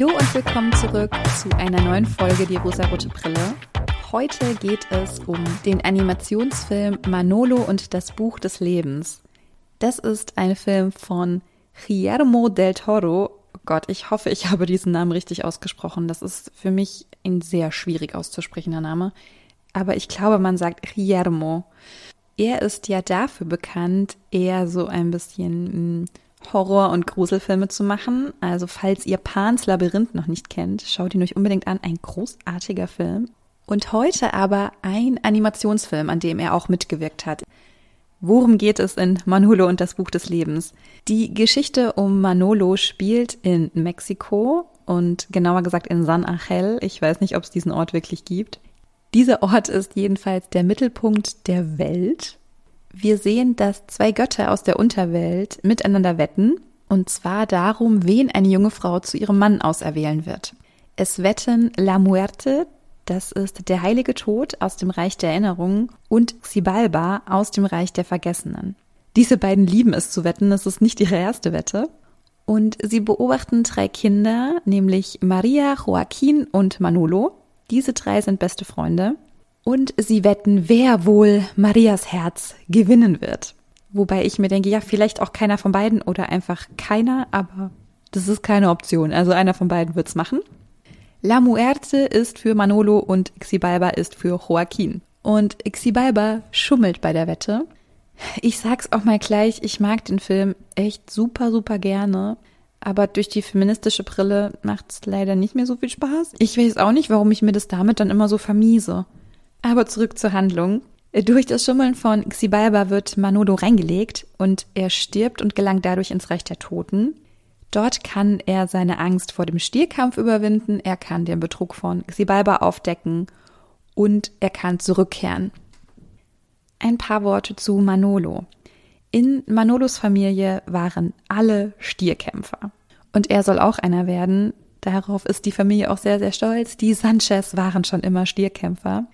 Hallo und willkommen zurück zu einer neuen Folge Die rosarote Brille. Heute geht es um den Animationsfilm Manolo und das Buch des Lebens. Das ist ein Film von Guillermo del Toro. Oh Gott, ich hoffe, ich habe diesen Namen richtig ausgesprochen. Das ist für mich ein sehr schwierig auszusprechender Name. Aber ich glaube, man sagt Guillermo. Er ist ja dafür bekannt, eher so ein bisschen hm, Horror- und Gruselfilme zu machen. Also falls ihr Pans Labyrinth noch nicht kennt, schaut ihn euch unbedingt an. Ein großartiger Film. Und heute aber ein Animationsfilm, an dem er auch mitgewirkt hat. Worum geht es in Manolo und das Buch des Lebens? Die Geschichte um Manolo spielt in Mexiko und genauer gesagt in San Angel. Ich weiß nicht, ob es diesen Ort wirklich gibt. Dieser Ort ist jedenfalls der Mittelpunkt der Welt wir sehen, dass zwei Götter aus der Unterwelt miteinander wetten, und zwar darum, wen eine junge Frau zu ihrem Mann auserwählen wird. Es wetten La Muerte, das ist der heilige Tod aus dem Reich der Erinnerungen, und Xibalba aus dem Reich der Vergessenen. Diese beiden lieben es zu wetten, es ist nicht ihre erste Wette. Und sie beobachten drei Kinder, nämlich Maria, Joaquin und Manolo. Diese drei sind beste Freunde und sie wetten, wer wohl Marias Herz gewinnen wird. Wobei ich mir denke, ja, vielleicht auch keiner von beiden oder einfach keiner, aber das ist keine Option. Also einer von beiden wird's machen. La Muerte ist für Manolo und Xibalba ist für Joaquin. Und Xibalba schummelt bei der Wette. Ich sag's auch mal gleich, ich mag den Film echt super, super gerne. Aber durch die feministische Brille macht's leider nicht mehr so viel Spaß. Ich weiß auch nicht, warum ich mir das damit dann immer so vermiese. Aber zurück zur Handlung. Durch das Schummeln von Xibalba wird Manolo reingelegt und er stirbt und gelangt dadurch ins Reich der Toten. Dort kann er seine Angst vor dem Stierkampf überwinden, er kann den Betrug von Xibalba aufdecken und er kann zurückkehren. Ein paar Worte zu Manolo. In Manolos Familie waren alle Stierkämpfer. Und er soll auch einer werden. Darauf ist die Familie auch sehr, sehr stolz. Die Sanchez waren schon immer Stierkämpfer.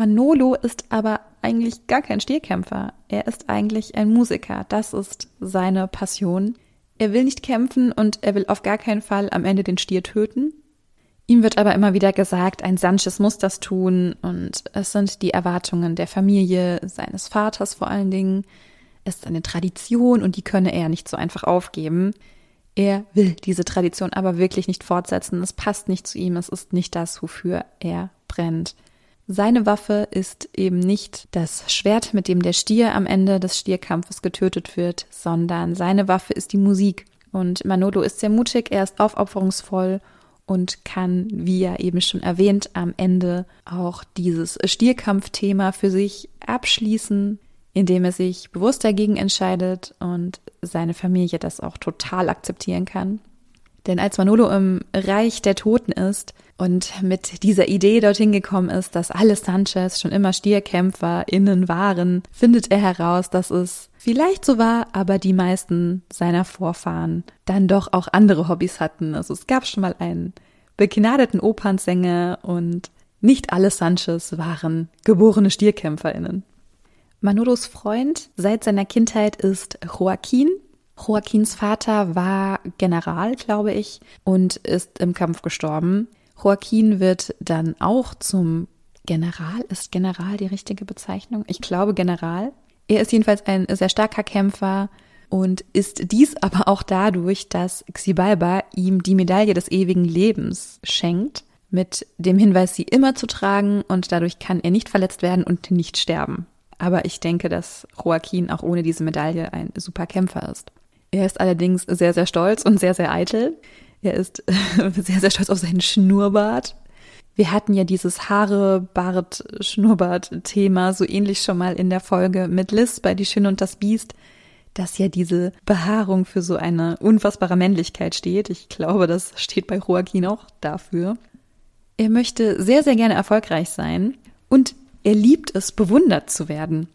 Manolo ist aber eigentlich gar kein Stierkämpfer. Er ist eigentlich ein Musiker. Das ist seine Passion. Er will nicht kämpfen und er will auf gar keinen Fall am Ende den Stier töten. Ihm wird aber immer wieder gesagt, ein Sanchez muss das tun und es sind die Erwartungen der Familie, seines Vaters vor allen Dingen. Es ist eine Tradition und die könne er nicht so einfach aufgeben. Er will diese Tradition aber wirklich nicht fortsetzen. Es passt nicht zu ihm. Es ist nicht das, wofür er brennt. Seine Waffe ist eben nicht das Schwert, mit dem der Stier am Ende des Stierkampfes getötet wird, sondern seine Waffe ist die Musik. Und Manolo ist sehr mutig, er ist aufopferungsvoll und kann, wie ja eben schon erwähnt, am Ende auch dieses Stierkampfthema für sich abschließen, indem er sich bewusst dagegen entscheidet und seine Familie das auch total akzeptieren kann. Denn als Manolo im Reich der Toten ist, und mit dieser Idee dorthin gekommen ist, dass alle Sanchez schon immer StierkämpferInnen waren, findet er heraus, dass es vielleicht so war, aber die meisten seiner Vorfahren dann doch auch andere Hobbys hatten. Also es gab schon mal einen begnadeten Opernsänger und nicht alle Sanchez waren geborene StierkämpferInnen. Manolos Freund seit seiner Kindheit ist Joaquin. Joaquins Vater war General, glaube ich, und ist im Kampf gestorben. Joaquin wird dann auch zum General. Ist General die richtige Bezeichnung? Ich glaube General. Er ist jedenfalls ein sehr starker Kämpfer und ist dies aber auch dadurch, dass Xibalba ihm die Medaille des ewigen Lebens schenkt, mit dem Hinweis, sie immer zu tragen und dadurch kann er nicht verletzt werden und nicht sterben. Aber ich denke, dass Joaquin auch ohne diese Medaille ein super Kämpfer ist. Er ist allerdings sehr, sehr stolz und sehr, sehr eitel. Er ist sehr, sehr stolz auf seinen Schnurrbart. Wir hatten ja dieses Haare, Bart, Schnurrbart-Thema so ähnlich schon mal in der Folge mit Liz bei Die Schöne und das Biest, dass ja diese Behaarung für so eine unfassbare Männlichkeit steht. Ich glaube, das steht bei Joaquin auch dafür. Er möchte sehr, sehr gerne erfolgreich sein und er liebt es, bewundert zu werden.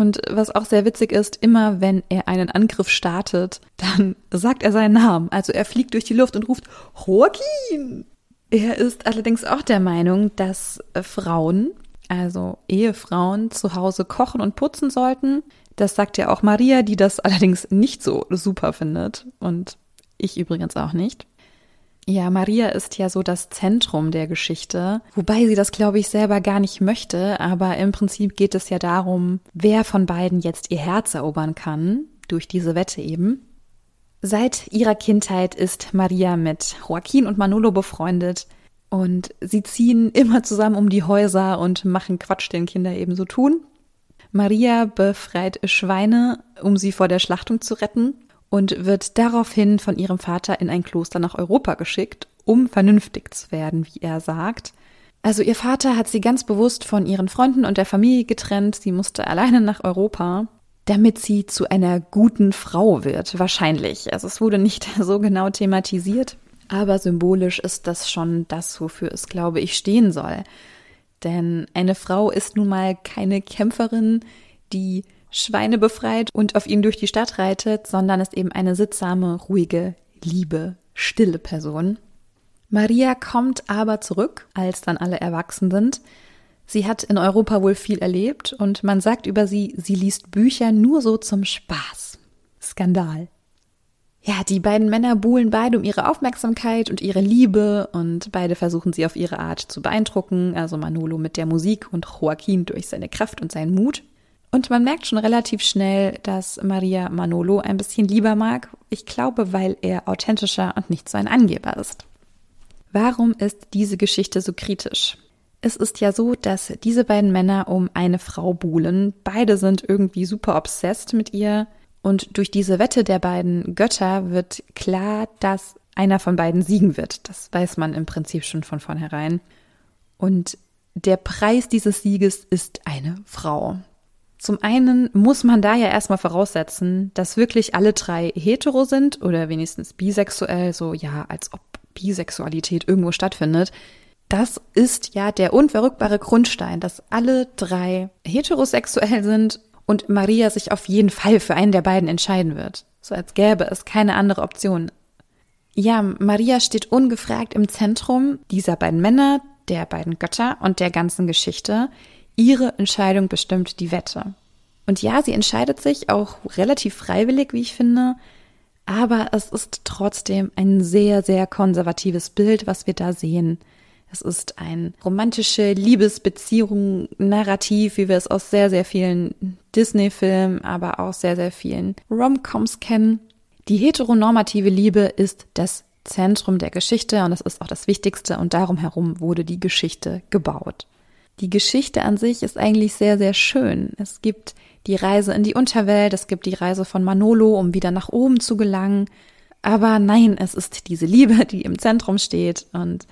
Und was auch sehr witzig ist, immer wenn er einen Angriff startet, dann sagt er seinen Namen. Also er fliegt durch die Luft und ruft Joaquin. Er ist allerdings auch der Meinung, dass Frauen, also Ehefrauen, zu Hause kochen und putzen sollten. Das sagt ja auch Maria, die das allerdings nicht so super findet. Und ich übrigens auch nicht. Ja, Maria ist ja so das Zentrum der Geschichte, wobei sie das, glaube ich, selber gar nicht möchte, aber im Prinzip geht es ja darum, wer von beiden jetzt ihr Herz erobern kann, durch diese Wette eben. Seit ihrer Kindheit ist Maria mit Joaquin und Manolo befreundet und sie ziehen immer zusammen um die Häuser und machen Quatsch, den Kinder eben so tun. Maria befreit Schweine, um sie vor der Schlachtung zu retten und wird daraufhin von ihrem Vater in ein Kloster nach Europa geschickt, um vernünftig zu werden, wie er sagt. Also ihr Vater hat sie ganz bewusst von ihren Freunden und der Familie getrennt, sie musste alleine nach Europa, damit sie zu einer guten Frau wird, wahrscheinlich. Also es wurde nicht so genau thematisiert, aber symbolisch ist das schon das, wofür es, glaube ich, stehen soll. Denn eine Frau ist nun mal keine Kämpferin, die Schweine befreit und auf ihnen durch die Stadt reitet, sondern ist eben eine sittsame, ruhige, liebe, stille Person. Maria kommt aber zurück, als dann alle erwachsen sind. Sie hat in Europa wohl viel erlebt und man sagt über sie, sie liest Bücher nur so zum Spaß. Skandal. Ja, die beiden Männer buhlen beide um ihre Aufmerksamkeit und ihre Liebe und beide versuchen sie auf ihre Art zu beeindrucken, also Manolo mit der Musik und Joaquin durch seine Kraft und seinen Mut. Und man merkt schon relativ schnell, dass Maria Manolo ein bisschen lieber mag. Ich glaube, weil er authentischer und nicht so ein Angeber ist. Warum ist diese Geschichte so kritisch? Es ist ja so, dass diese beiden Männer um eine Frau buhlen. Beide sind irgendwie super obsessed mit ihr. Und durch diese Wette der beiden Götter wird klar, dass einer von beiden siegen wird. Das weiß man im Prinzip schon von vornherein. Und der Preis dieses Sieges ist eine Frau. Zum einen muss man da ja erstmal voraussetzen, dass wirklich alle drei hetero sind oder wenigstens bisexuell, so ja, als ob Bisexualität irgendwo stattfindet. Das ist ja der unverrückbare Grundstein, dass alle drei heterosexuell sind und Maria sich auf jeden Fall für einen der beiden entscheiden wird. So als gäbe es keine andere Option. Ja, Maria steht ungefragt im Zentrum dieser beiden Männer, der beiden Götter und der ganzen Geschichte. Ihre Entscheidung bestimmt die Wette. Und ja, sie entscheidet sich auch relativ freiwillig, wie ich finde, aber es ist trotzdem ein sehr, sehr konservatives Bild, was wir da sehen. Es ist ein romantische Liebesbeziehung, Narrativ, wie wir es aus sehr, sehr vielen Disney-Filmen, aber auch sehr, sehr vielen Rom-Coms kennen. Die heteronormative Liebe ist das Zentrum der Geschichte und das ist auch das Wichtigste und darum herum wurde die Geschichte gebaut. Die Geschichte an sich ist eigentlich sehr, sehr schön. Es gibt die Reise in die Unterwelt, es gibt die Reise von Manolo, um wieder nach oben zu gelangen. Aber nein, es ist diese Liebe, die im Zentrum steht und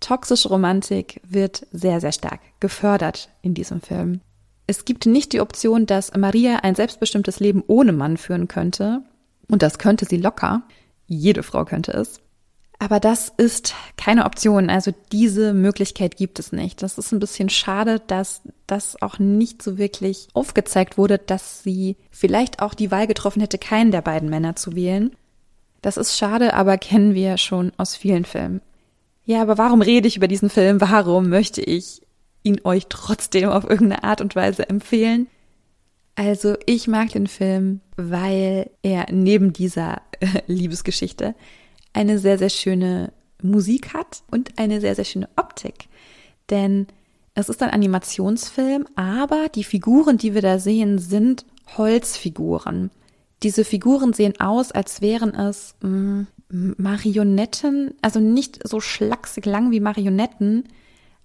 toxische Romantik wird sehr, sehr stark gefördert in diesem Film. Es gibt nicht die Option, dass Maria ein selbstbestimmtes Leben ohne Mann führen könnte. Und das könnte sie locker. Jede Frau könnte es. Aber das ist keine Option. Also diese Möglichkeit gibt es nicht. Das ist ein bisschen schade, dass das auch nicht so wirklich aufgezeigt wurde, dass sie vielleicht auch die Wahl getroffen hätte, keinen der beiden Männer zu wählen. Das ist schade, aber kennen wir schon aus vielen Filmen. Ja, aber warum rede ich über diesen Film? Warum möchte ich ihn euch trotzdem auf irgendeine Art und Weise empfehlen? Also ich mag den Film, weil er neben dieser Liebesgeschichte eine sehr, sehr schöne Musik hat und eine sehr, sehr schöne Optik. Denn es ist ein Animationsfilm, aber die Figuren, die wir da sehen, sind Holzfiguren. Diese Figuren sehen aus, als wären es mh, mm, Marionetten, also nicht so schlaksig lang wie Marionetten,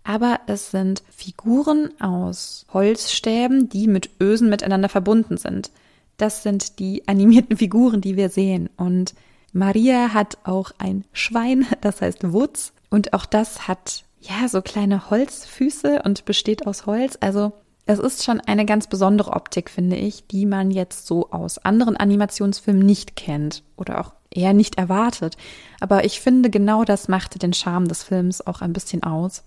aber es sind Figuren aus Holzstäben, die mit Ösen miteinander verbunden sind. Das sind die animierten Figuren, die wir sehen. Und Maria hat auch ein Schwein, das heißt Wutz. Und auch das hat ja so kleine Holzfüße und besteht aus Holz. Also es ist schon eine ganz besondere Optik, finde ich, die man jetzt so aus anderen Animationsfilmen nicht kennt oder auch eher nicht erwartet. Aber ich finde, genau das machte den Charme des Films auch ein bisschen aus.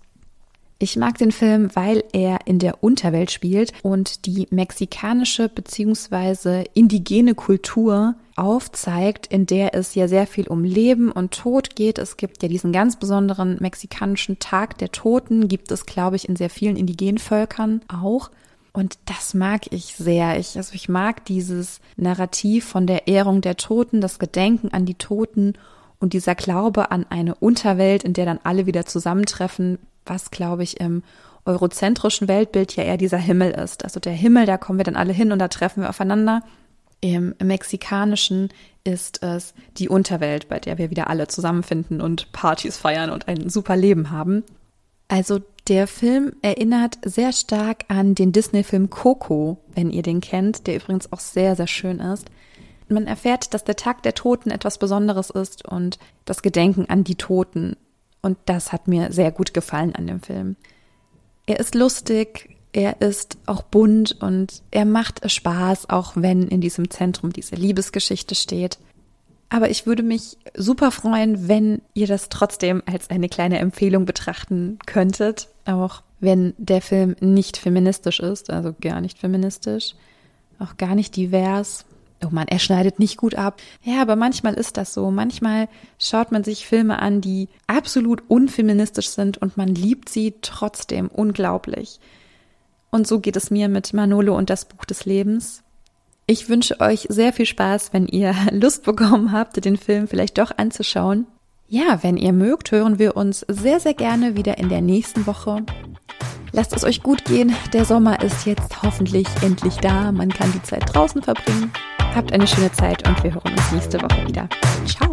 Ich mag den Film, weil er in der Unterwelt spielt und die mexikanische bzw. indigene Kultur aufzeigt, in der es ja sehr viel um Leben und Tod geht. Es gibt ja diesen ganz besonderen mexikanischen Tag der Toten, gibt es, glaube ich, in sehr vielen indigenen Völkern auch. Und das mag ich sehr. Ich, also ich mag dieses Narrativ von der Ehrung der Toten, das Gedenken an die Toten und dieser Glaube an eine Unterwelt, in der dann alle wieder zusammentreffen, was, glaube ich, im eurozentrischen Weltbild ja eher dieser Himmel ist. Also der Himmel, da kommen wir dann alle hin und da treffen wir aufeinander. Im mexikanischen ist es die Unterwelt, bei der wir wieder alle zusammenfinden und Partys feiern und ein super Leben haben. Also der Film erinnert sehr stark an den Disney-Film Coco, wenn ihr den kennt, der übrigens auch sehr, sehr schön ist. Man erfährt, dass der Tag der Toten etwas Besonderes ist und das Gedenken an die Toten. Und das hat mir sehr gut gefallen an dem Film. Er ist lustig, er ist auch bunt und er macht Spaß, auch wenn in diesem Zentrum diese Liebesgeschichte steht. Aber ich würde mich super freuen, wenn ihr das trotzdem als eine kleine Empfehlung betrachten könntet, auch wenn der Film nicht feministisch ist, also gar nicht feministisch, auch gar nicht divers. Oh man, er schneidet nicht gut ab. Ja, aber manchmal ist das so. Manchmal schaut man sich Filme an, die absolut unfeministisch sind und man liebt sie trotzdem unglaublich. Und so geht es mir mit Manolo und das Buch des Lebens. Ich wünsche euch sehr viel Spaß, wenn ihr Lust bekommen habt, den Film vielleicht doch anzuschauen. Ja, wenn ihr mögt, hören wir uns sehr, sehr gerne wieder in der nächsten Woche. Lasst es euch gut gehen. Der Sommer ist jetzt hoffentlich endlich da. Man kann die Zeit draußen verbringen. Habt eine schöne Zeit und wir hören uns nächste Woche wieder. Ciao.